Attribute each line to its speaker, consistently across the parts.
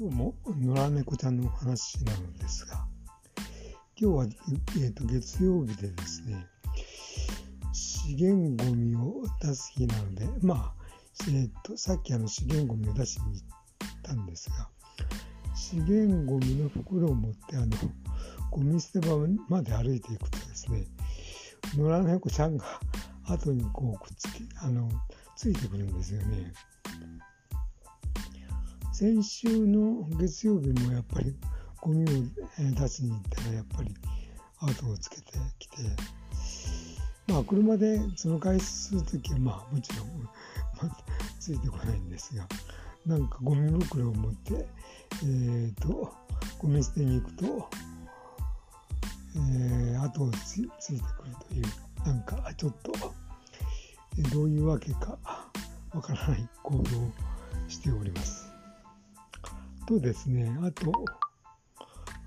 Speaker 1: 今日も野良猫ちゃんのお話なのですが、今日は、えーと、月曜日でですね、資源ごみを出す日なので、まあ、えーと、さっきあの資源ごみを出しに行ったんですが、資源ごみの袋を持ってあのゴミ捨て場まで歩いていくとですね、野良猫ちゃんが後にこうくっつきあのついてくるんですよね。先週の月曜日もやっぱりゴミを出しに行ったらやっぱり後をつけてきてまあ車でその回数するときはまあもちろん、ついてこないんですがなんかゴミ袋を持ってえーと、ゴミ捨てに行くと、えー、後をついてくるというなんかちょっとどういうわけかわからない行動をしております。とですねあと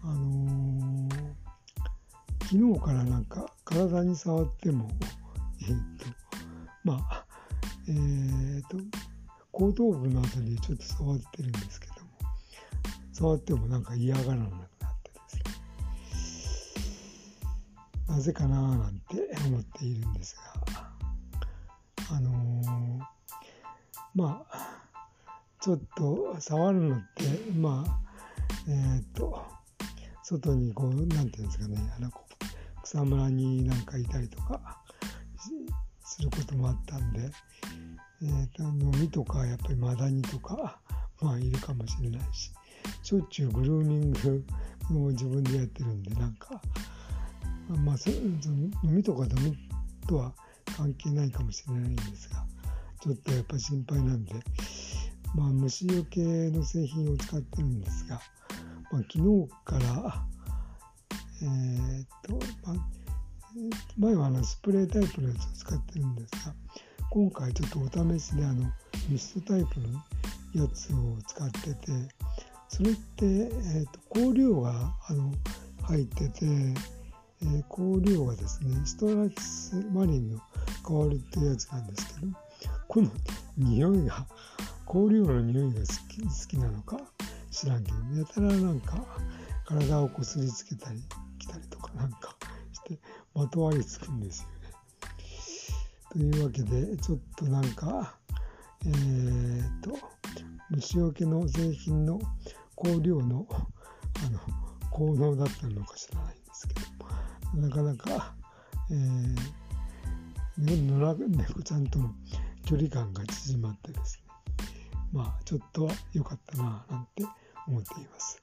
Speaker 1: あのー、昨日からなんか体に触ってもえっ、とまあえっ、と後頭部のあたりでちょっと触ってるんですけども触ってもなんか嫌がらなくなってですね。なぜかななんて思っているんですがあのまあちょっと触るのってまあえっ、と外にこうなんていうんですかねあの草むらになんかいたりとかすることもあったんで、えーと、飲みとかやっぱりマダニとかまあいるかもしれないししょっちゅうグルーミングを自分でやってるんでなんかまあそ飲みとかダメとは関係ないかもしれないんですがちょっとやっぱ心配なんでまあ、虫除けの製品を使ってるんですが、まあ、昨日から、えー、っと、まあ、前はあのスプレータイプのやつを使ってるんですが、今回ちょっとお試しであのミストタイプのやつを使ってて、それって、えー、っと香料があの入ってて、えー、香料がですね、ストラキスマリンの香りっていうやつなんですけど、この匂いが香料の匂いが好き好きなのか知らんけどやたらなんか体をこすりつけたりきたりとかなんかしてまとわりつくんですよね。というわけでちょっとなんかえー、っと虫除けの製品の香料のあの効能だったのか知らないんですけどなかなか、えー、野良猫ちゃんとの距離感が縮まってですねまあちょっとは良かったなぁなんて思っています。